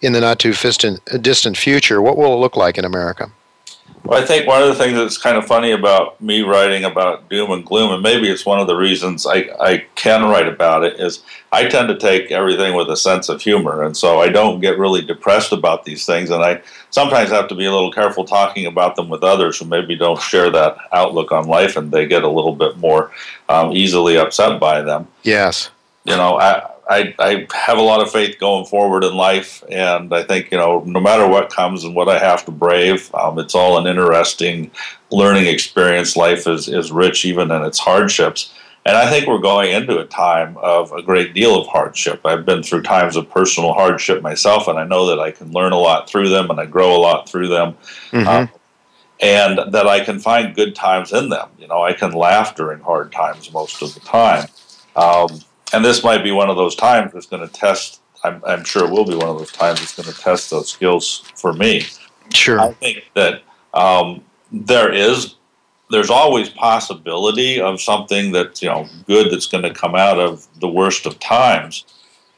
in the not too distant, future, what will it look like in America? Well, I think one of the things that's kind of funny about me writing about doom and gloom, and maybe it's one of the reasons I, I can write about it, is I tend to take everything with a sense of humor. And so I don't get really depressed about these things. And I sometimes have to be a little careful talking about them with others who maybe don't share that outlook on life and they get a little bit more um, easily upset by them. Yes. You know, I, I, I have a lot of faith going forward in life, and I think you know no matter what comes and what I have to brave, um, it's all an interesting learning experience. Life is is rich even in its hardships, and I think we're going into a time of a great deal of hardship. I've been through times of personal hardship myself, and I know that I can learn a lot through them, and I grow a lot through them. Mm-hmm. Um, and that I can find good times in them. You know, I can laugh during hard times most of the time. Um, and this might be one of those times that's going to test. I'm, I'm sure it will be one of those times that's going to test those skills for me. Sure. I think that um, there is there's always possibility of something that's you know good that's going to come out of the worst of times.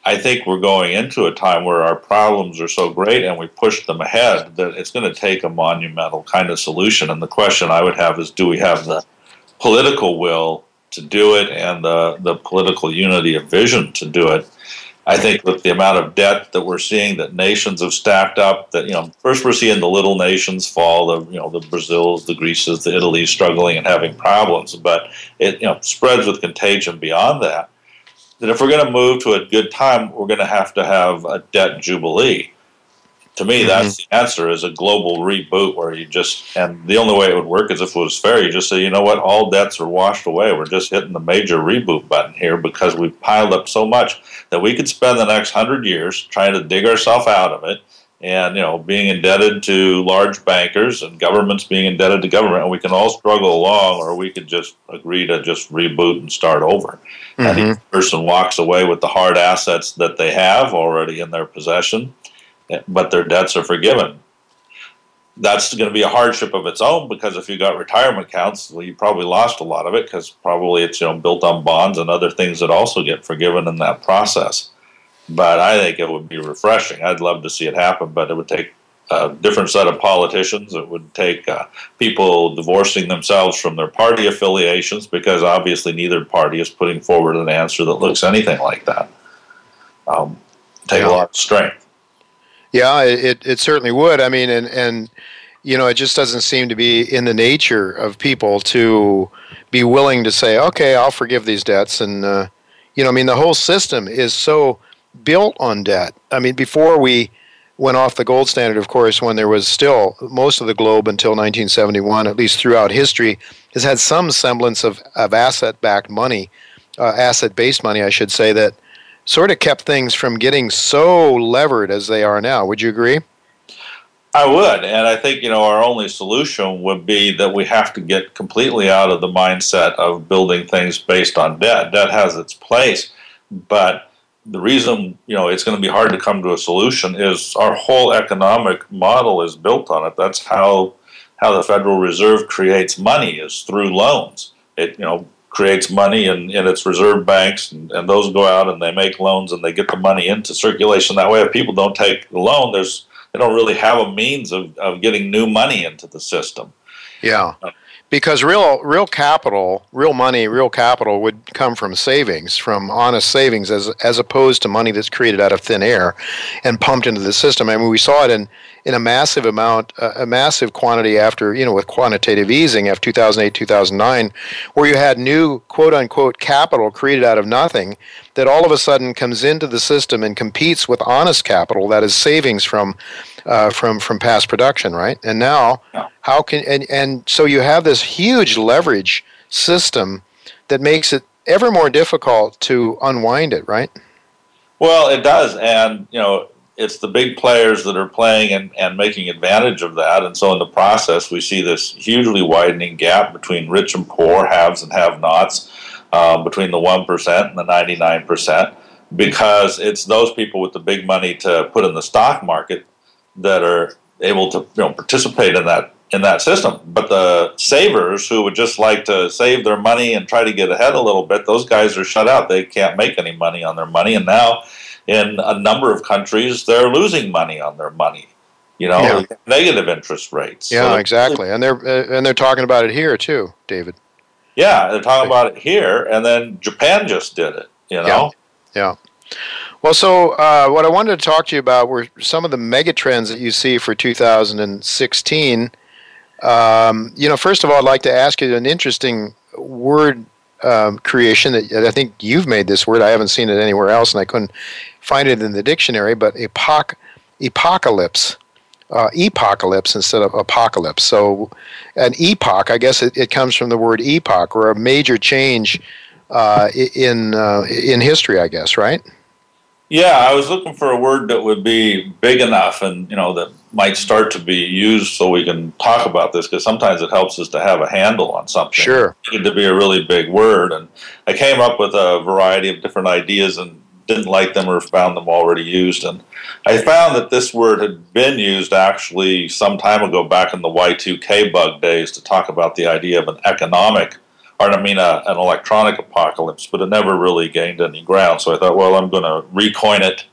I think we're going into a time where our problems are so great and we push them ahead that it's going to take a monumental kind of solution. And the question I would have is, do we have the political will to do it and the, the political unity of vision to do it. I think with the amount of debt that we're seeing that nations have stacked up, that you know, first we're seeing the little nations fall, the you know the Brazils, the Greeces, the Italies struggling and having problems, but it you know spreads with contagion beyond that. That if we're going to move to a good time, we're going to have to have a debt jubilee to me, mm-hmm. that's the answer: is a global reboot where you just and the only way it would work is if it was fair. You just say, you know what, all debts are washed away. We're just hitting the major reboot button here because we've piled up so much that we could spend the next hundred years trying to dig ourselves out of it, and you know, being indebted to large bankers and governments being indebted to government, and we can all struggle along, or we could just agree to just reboot and start over. Mm-hmm. And each person walks away with the hard assets that they have already in their possession but their debts are forgiven. That's going to be a hardship of its own because if you got retirement accounts, well, you probably lost a lot of it because probably it's you know built on bonds and other things that also get forgiven in that process. But I think it would be refreshing. I'd love to see it happen, but it would take a different set of politicians. It would take uh, people divorcing themselves from their party affiliations because obviously neither party is putting forward an answer that looks anything like that. Um, take a lot of strength. Yeah, it, it certainly would. I mean, and, and, you know, it just doesn't seem to be in the nature of people to be willing to say, okay, I'll forgive these debts. And, uh, you know, I mean, the whole system is so built on debt. I mean, before we went off the gold standard, of course, when there was still most of the globe until 1971, at least throughout history, has had some semblance of, of asset backed money, uh, asset based money, I should say, that sort of kept things from getting so levered as they are now. Would you agree? I would, and I think you know our only solution would be that we have to get completely out of the mindset of building things based on debt. Debt has its place, but the reason you know it's going to be hard to come to a solution is our whole economic model is built on it. That's how how the Federal Reserve creates money is through loans. It you know creates money in, in its reserve banks, and, and those go out and they make loans and they get the money into circulation. That way, if people don't take the loan, there's they don't really have a means of, of getting new money into the system. Yeah. Uh, because real real capital, real money, real capital would come from savings, from honest savings, as as opposed to money that's created out of thin air and pumped into the system. I mean, we saw it in in a massive amount, uh, a massive quantity after, you know, with quantitative easing after 2008, 2009, where you had new quote unquote capital created out of nothing that all of a sudden comes into the system and competes with honest capital that is savings from uh, from from past production, right? And now, how can and and so you have this huge leverage system that makes it ever more difficult to unwind it, right? Well, it does, and you know it's the big players that are playing and, and making advantage of that. And so in the process, we see this hugely widening gap between rich and poor, haves and have nots, uh, between the 1% and the 99%, because it's those people with the big money to put in the stock market that are able to you know, participate in that in that system. But the savers who would just like to save their money and try to get ahead a little bit, those guys are shut out. They can't make any money on their money. And now in a number of countries, they're losing money on their money. You know, yeah. negative interest rates. Yeah, so exactly, and they're uh, and they're talking about it here too, David. Yeah, they're talking about it here, and then Japan just did it. You know. Yeah. yeah. Well, so uh, what I wanted to talk to you about were some of the megatrends that you see for 2016. Um, you know, first of all, I'd like to ask you an interesting word um, creation that I think you've made this word. I haven't seen it anywhere else, and I couldn't find it in the dictionary, but epoch, apocalypse. Uh, epocalypse instead of apocalypse. So, an epoch, I guess it, it comes from the word epoch, or a major change uh, in uh, in history, I guess, right? Yeah, I was looking for a word that would be big enough, and you know that might start to be used, so we can talk about this. Because sometimes it helps us to have a handle on something. Sure, it needed to be a really big word, and I came up with a variety of different ideas, and didn't like them or found them already used. And I found that this word had been used actually some time ago, back in the Y2K bug days, to talk about the idea of an economic, or I mean, a, an electronic apocalypse, but it never really gained any ground. So I thought, well, I'm going to recoin it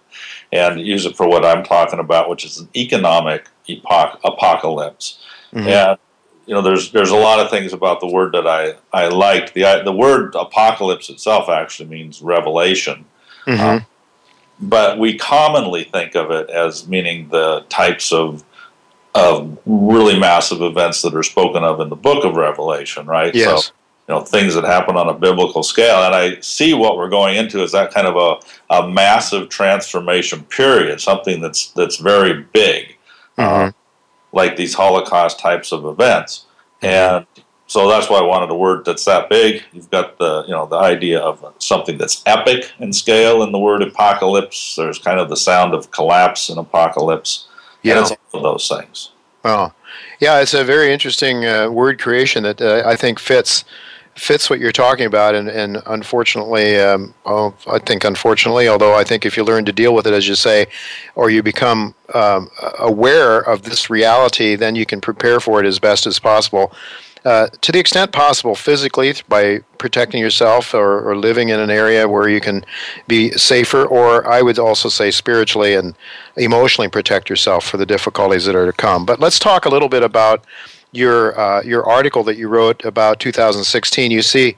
and use it for what I'm talking about, which is an economic epoch, apocalypse. Mm-hmm. And you know, there's there's a lot of things about the word that I I liked. the The word apocalypse itself actually means revelation, Mm-hmm. Uh, but we commonly think of it as meaning the types of of really massive events that are spoken of in the book of Revelation, right? Yes. So, you know, things that happen on a biblical scale. And I see what we're going into is that kind of a, a massive transformation period, something that's that's very big, mm-hmm. uh, like these Holocaust types of events. And so that's why I wanted a word that's that big. You've got the you know the idea of something that's epic in scale in the word epocalypse. There's kind of the sound of collapse and epocalypse. Yeah, and it's all of those things. Well, yeah, it's a very interesting uh, word creation that uh, I think fits fits what you're talking about, and, and unfortunately, um, oh, I think unfortunately, although I think if you learn to deal with it, as you say, or you become um, aware of this reality, then you can prepare for it as best as possible. Uh, to the extent possible, physically by protecting yourself or, or, living in an area where you can be safer, or I would also say spiritually and emotionally protect yourself for the difficulties that are to come. But let's talk a little bit about your uh, your article that you wrote about 2016. You see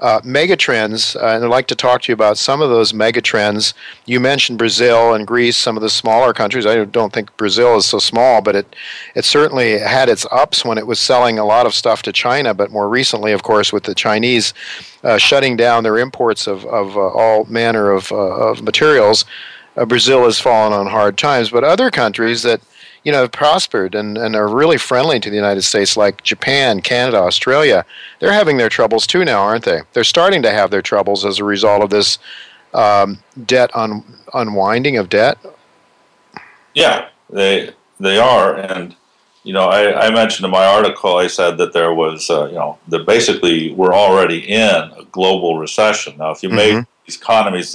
uh, megatrends, uh, and I'd like to talk to you about some of those megatrends. You mentioned Brazil and Greece, some of the smaller countries. I don't think Brazil is so small, but it it certainly had its ups when it was selling a lot of stuff to China. But more recently, of course, with the Chinese uh, shutting down their imports of of uh, all manner of uh, of materials, uh, Brazil has fallen on hard times. But other countries that you know, have prospered and, and are really friendly to the United States, like Japan, Canada, Australia, they're having their troubles too now, aren't they? They're starting to have their troubles as a result of this um, debt un- unwinding of debt. Yeah, they they are, and you know, I, I, mentioned in my article, I said that there was, uh, you know, that basically we're already in a global recession. Now, if you mm-hmm. make these economies,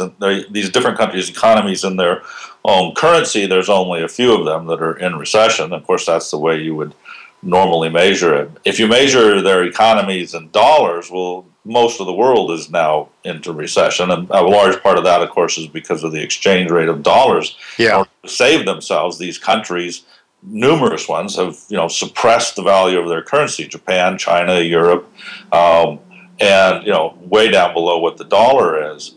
these different countries' economies in their own currency, there's only a few of them that are in recession. Of course, that's the way you would normally measure it. If you measure their economies in dollars, well, most of the world is now into recession, and a large part of that, of course, is because of the exchange rate of dollars. Yeah, to save themselves, these countries numerous ones have you know suppressed the value of their currency. Japan, China, Europe, um, and you know way down below what the dollar is.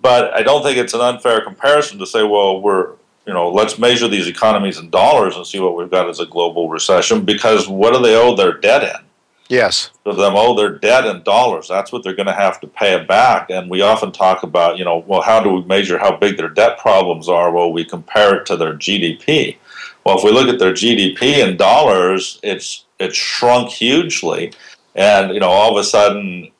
But I don't think it's an unfair comparison to say, well, we're you know let's measure these economies in dollars and see what we've got as a global recession because what do they owe their debt in? Yes. So them owe their debt in dollars. That's what they're going to have to pay it back. And we often talk about, you know, well, how do we measure how big their debt problems are? Well, we compare it to their GDP. Well, if we look at their GDP in dollars, it's it's shrunk hugely, and you know all of a sudden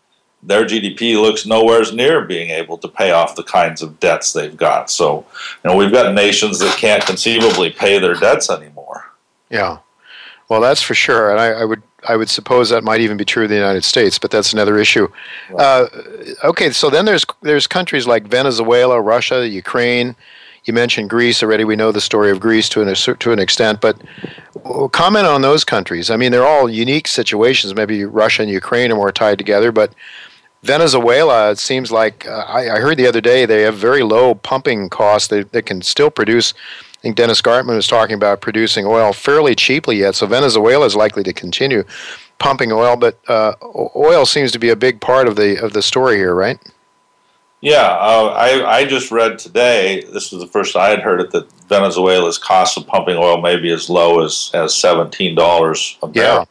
their GDP looks nowhere near being able to pay off the kinds of debts they've got. So, you know, we've got nations that can't conceivably pay their debts anymore. Yeah, well, that's for sure, and I, I would I would suppose that might even be true of the United States, but that's another issue. Uh, okay, so then there's there's countries like Venezuela, Russia, Ukraine. You mentioned Greece already. We know the story of Greece to an to an extent, but comment on those countries. I mean, they're all unique situations. Maybe Russia and Ukraine are more tied together, but Venezuela, it seems like uh, I, I, heard the other day they have very low pumping costs. They, they can still produce. I think Dennis Gartman was talking about producing oil fairly cheaply yet. So Venezuela is likely to continue pumping oil, but uh, oil seems to be a big part of the of the story here, right? Yeah, uh, I, I just read today, this was the first I had heard it, that Venezuela's cost of pumping oil may be as low as, as $17 a barrel. Yeah.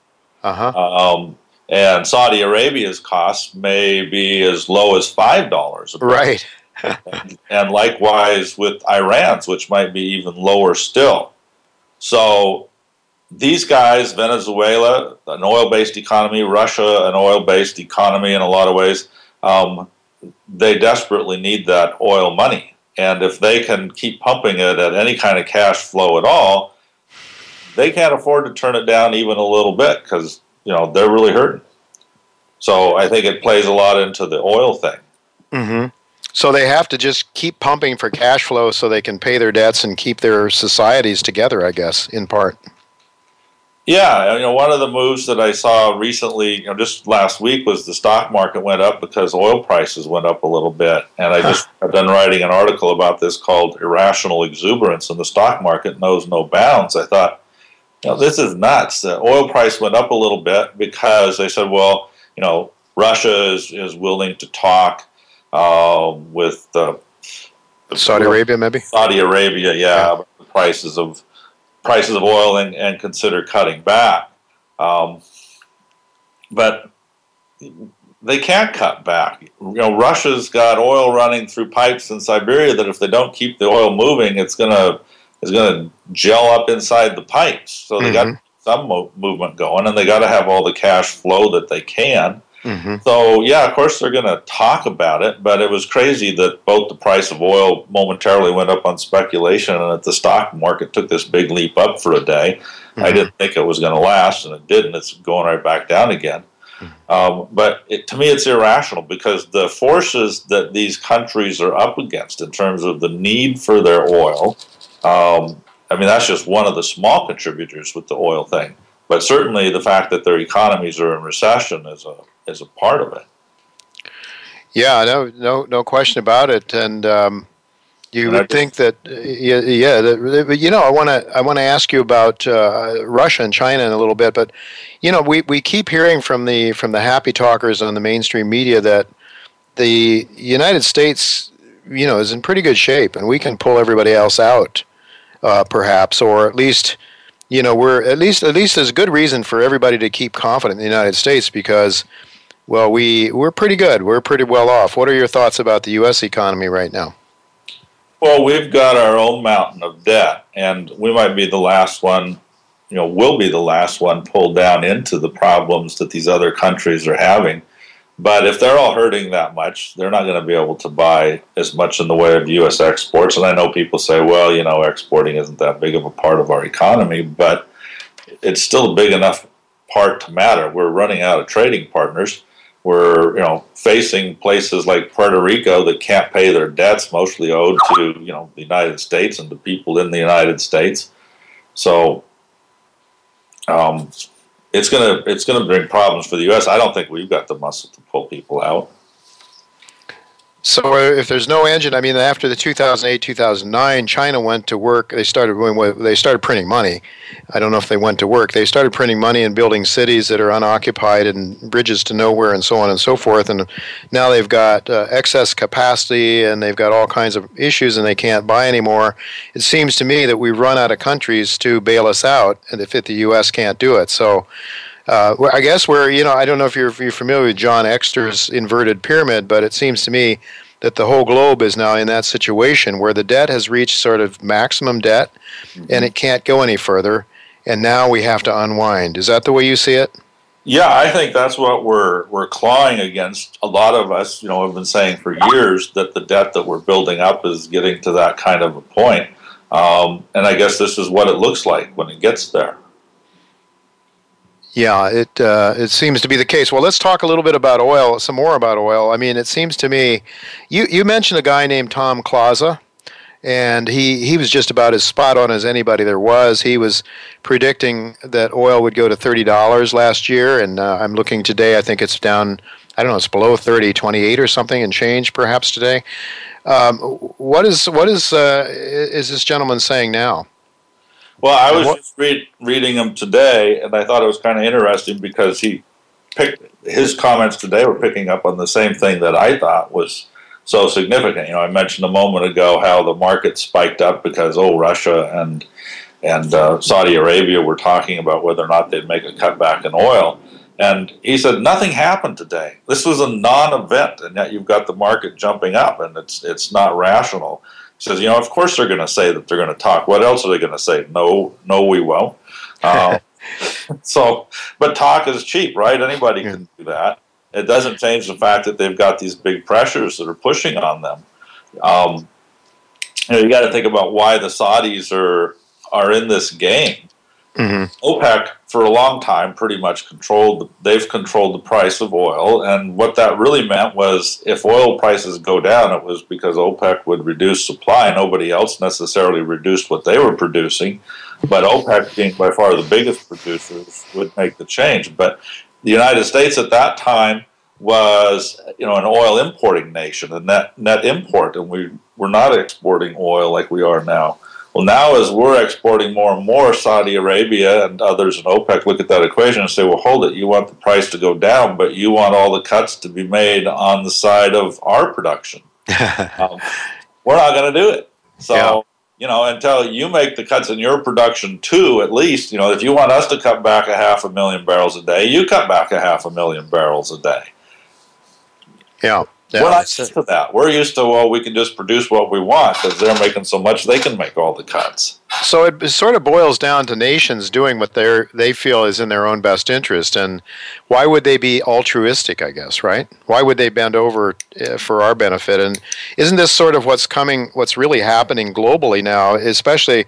Uh-huh. Um, and Saudi Arabia's cost may be as low as $5. Right. and, and likewise with Iran's, which might be even lower still. So these guys, Venezuela, an oil based economy, Russia, an oil based economy in a lot of ways, um, they desperately need that oil money. And if they can keep pumping it at any kind of cash flow at all, they can't afford to turn it down even a little bit because you know they're really hurting. So I think it plays a lot into the oil thing. Mm-hmm. So they have to just keep pumping for cash flow so they can pay their debts and keep their societies together. I guess in part. Yeah, you know, one of the moves that I saw recently, you know, just last week was the stock market went up because oil prices went up a little bit. And I just have been writing an article about this called Irrational Exuberance, and the stock market knows no bounds. I thought, you know, this is nuts. The oil price went up a little bit because they said, well, you know, Russia is, is willing to talk uh, with the, Saudi Arabia, maybe? Saudi Arabia, yeah, yeah. the prices of prices of oil and, and consider cutting back. Um, but they can't cut back. You know, Russia's got oil running through pipes in Siberia that if they don't keep the oil moving, it's gonna gonna gel up inside the pipes. So they mm-hmm. got some mo- movement going, and they got to have all the cash flow that they can. Mm-hmm. So yeah, of course they're going to talk about it, but it was crazy that both the price of oil momentarily went up on speculation, and that the stock market took this big leap up for a day. Mm-hmm. I didn't think it was going to last, and it didn't. It's going right back down again. Mm-hmm. Um, but it, to me, it's irrational because the forces that these countries are up against in terms of the need for their oil. Um, I mean, that's just one of the small contributors with the oil thing. But certainly, the fact that their economies are in recession is a is a part of it. Yeah, no, no, no question about it. And um, you and would think that, yeah, yeah. That, you know, I want to, I want to ask you about uh, Russia and China in a little bit. But you know, we, we keep hearing from the from the happy talkers on the mainstream media that the United States, you know, is in pretty good shape, and we can pull everybody else out, uh, perhaps, or at least you know we're at least at least there's a good reason for everybody to keep confident in the United States because well, we we're pretty good. We're pretty well off. What are your thoughts about the U.S. economy right now? Well, we've got our own mountain of debt, and we might be the last one. You know, we'll be the last one pulled down into the problems that these other countries are having. But if they're all hurting that much, they're not going to be able to buy as much in the way of U.S. exports. And I know people say, well, you know, exporting isn't that big of a part of our economy, but it's still a big enough part to matter. We're running out of trading partners. We're, you know, facing places like Puerto Rico that can't pay their debts, mostly owed to, you know, the United States and the people in the United States. So, um, it's gonna it's gonna bring problems for the U.S. I don't think we've got the muscle to pull people out. So if there's no engine, I mean, after the 2008 2009, China went to work. They started they started printing money. I don't know if they went to work. They started printing money and building cities that are unoccupied and bridges to nowhere and so on and so forth. And now they've got uh, excess capacity and they've got all kinds of issues and they can't buy anymore. It seems to me that we've run out of countries to bail us out, and if the U.S. can't do it, so. Uh, I guess we're, you know, I don't know if you're, if you're familiar with John Exter's inverted pyramid, but it seems to me that the whole globe is now in that situation where the debt has reached sort of maximum debt mm-hmm. and it can't go any further, and now we have to unwind. Is that the way you see it? Yeah, I think that's what we're we're clawing against. A lot of us, you know, have been saying for years that the debt that we're building up is getting to that kind of a point. Um, and I guess this is what it looks like when it gets there. Yeah, it uh, it seems to be the case. Well, let's talk a little bit about oil, some more about oil. I mean, it seems to me, you you mentioned a guy named Tom Kloza, and he he was just about as spot on as anybody there was. He was predicting that oil would go to thirty dollars last year, and uh, I'm looking today. I think it's down. I don't know. It's below 30, 28 or something, and change perhaps today. Um, what is what is uh, is this gentleman saying now? Well, I was just read, reading him today, and I thought it was kind of interesting because he picked his comments today were picking up on the same thing that I thought was so significant. You know, I mentioned a moment ago how the market spiked up because oh, Russia and and uh, Saudi Arabia were talking about whether or not they'd make a cutback in oil. And he said nothing happened today. This was a non-event, and yet you've got the market jumping up, and it's it's not rational says, you know, of course they're going to say that they're going to talk. What else are they going to say? No, no, we won't. Uh, so, but talk is cheap, right? Anybody can do that. It doesn't change the fact that they've got these big pressures that are pushing on them. Um, you know, you got to think about why the Saudis are are in this game. Mm-hmm. OPEC, for a long time, pretty much controlled. They've controlled the price of oil, and what that really meant was, if oil prices go down, it was because OPEC would reduce supply. Nobody else necessarily reduced what they were producing, but OPEC, being by far the biggest producers, would make the change. But the United States at that time was, you know, an oil importing nation, a net net import, and we were not exporting oil like we are now. Well, now as we're exporting more and more, Saudi Arabia and others in OPEC look at that equation and say, well, hold it, you want the price to go down, but you want all the cuts to be made on the side of our production. um, we're not going to do it. So, yeah. you know, until you make the cuts in your production too, at least, you know, if you want us to cut back a half a million barrels a day, you cut back a half a million barrels a day. Yeah. Yeah, We're not used to that. We're used to well, we can just produce what we want because they're making so much they can make all the cuts. So it sort of boils down to nations doing what they they feel is in their own best interest, and why would they be altruistic? I guess right. Why would they bend over eh, for our benefit? And isn't this sort of what's coming? What's really happening globally now? Especially,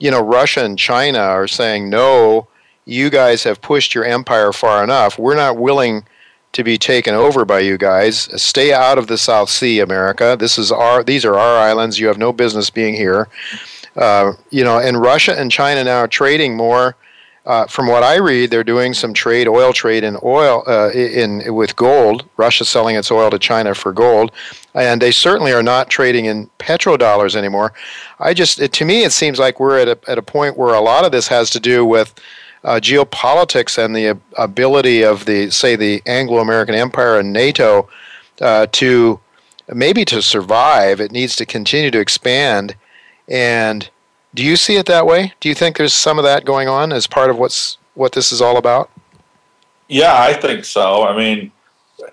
you know, Russia and China are saying no. You guys have pushed your empire far enough. We're not willing to be taken over by you guys. Stay out of the South Sea, America. This is our; these are our islands. You have no business being here. Uh, you know, and Russia and China now are trading more. Uh, from what I read, they're doing some trade, oil trade in oil uh, in with gold. Russia selling its oil to China for gold, and they certainly are not trading in petrodollars anymore. I just, it, to me, it seems like we're at a at a point where a lot of this has to do with uh, geopolitics and the ability of the, say, the Anglo-American Empire and NATO uh, to maybe to survive, it needs to continue to expand. And do you see it that way? Do you think there's some of that going on as part of what's what this is all about? Yeah, I think so. I mean,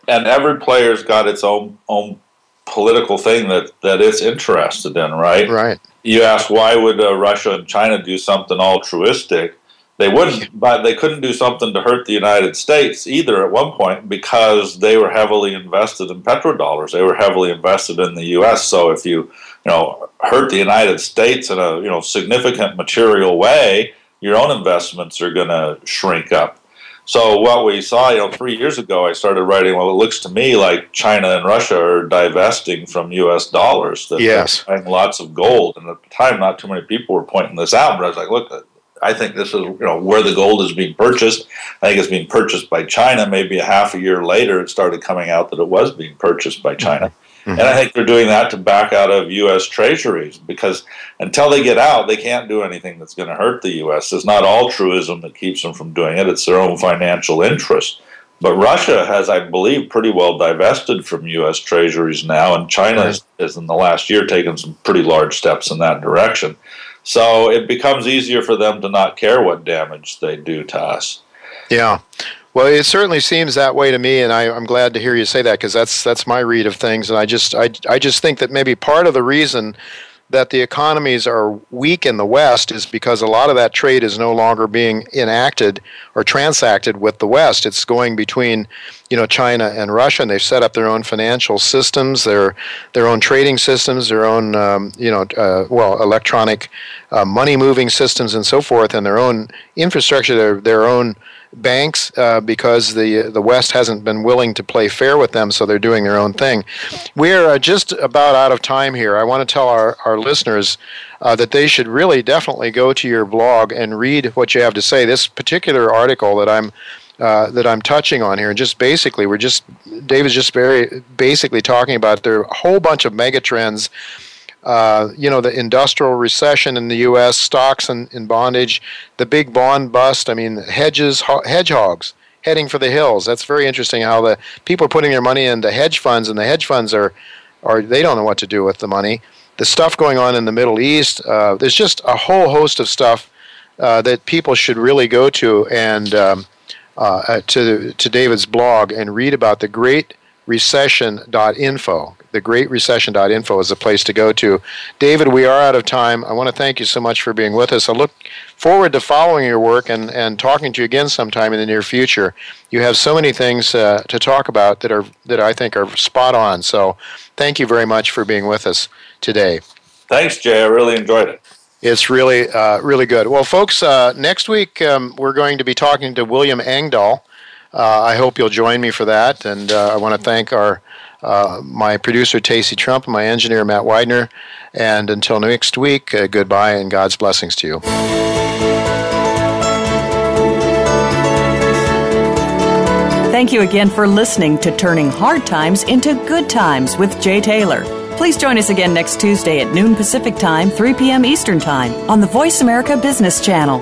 and every player's got its own own political thing that that it's interested in, right? Right. You ask why would uh, Russia and China do something altruistic? They wouldn't, but they couldn't do something to hurt the United States either at one point because they were heavily invested in petrodollars. They were heavily invested in the U.S. So if you, you know, hurt the United States in a you know significant material way, your own investments are going to shrink up. So what we saw, you know, three years ago, I started writing. Well, it looks to me like China and Russia are divesting from U.S. dollars. That yes, buying lots of gold, and at the time, not too many people were pointing this out. But I was like, look, I think this is you know where the gold is being purchased. I think it's being purchased by China. Maybe a half a year later, it started coming out that it was being purchased by China. Mm-hmm. And I think they're doing that to back out of U.S. treasuries because until they get out, they can't do anything that's going to hurt the U.S. It's not altruism that keeps them from doing it, it's their own financial interest. But Russia has, I believe, pretty well divested from U.S. treasuries now, and China right. has, in the last year, taken some pretty large steps in that direction. So it becomes easier for them to not care what damage they do to us. Yeah. Well, it certainly seems that way to me, and I, am glad to hear you say that because that's that's my read of things. And I just I, I just think that maybe part of the reason that the economies are weak in the West is because a lot of that trade is no longer being enacted or transacted with the West. It's going between, you know, China and Russia, and they've set up their own financial systems, their their own trading systems, their own, um, you know, uh, well, electronic uh, money moving systems and so forth, and their own infrastructure, their their own banks uh, because the the West hasn't been willing to play fair with them, so they're doing their own thing. We're uh, just about out of time here. I want to tell our, our listeners uh, that they should really definitely go to your blog and read what you have to say. This particular article that I'm uh, that I'm touching on here, and just basically, we're just David's just very basically talking about there are a whole bunch of megatrends uh, you know, the industrial recession in the U.S., stocks in, in bondage, the big bond bust. I mean, hedges, ho- hedgehogs heading for the hills. That's very interesting how the people are putting their money into hedge funds, and the hedge funds are, are they don't know what to do with the money. The stuff going on in the Middle East, uh, there's just a whole host of stuff uh, that people should really go to and um, uh, to to David's blog and read about the Great Recession.info thegreatrecession.info is the place to go to. David, we are out of time. I want to thank you so much for being with us. I look forward to following your work and, and talking to you again sometime in the near future. You have so many things uh, to talk about that are that I think are spot on. So, thank you very much for being with us today. Thanks, Jay. I really enjoyed it. It's really, uh, really good. Well, folks, uh, next week um, we're going to be talking to William Engdahl. Uh, I hope you'll join me for that. And uh, I want to thank our uh, my producer, Tacey Trump, and my engineer, Matt Widener. And until next week, uh, goodbye and God's blessings to you. Thank you again for listening to Turning Hard Times into Good Times with Jay Taylor. Please join us again next Tuesday at noon Pacific Time, 3 p.m. Eastern Time on the Voice America Business Channel.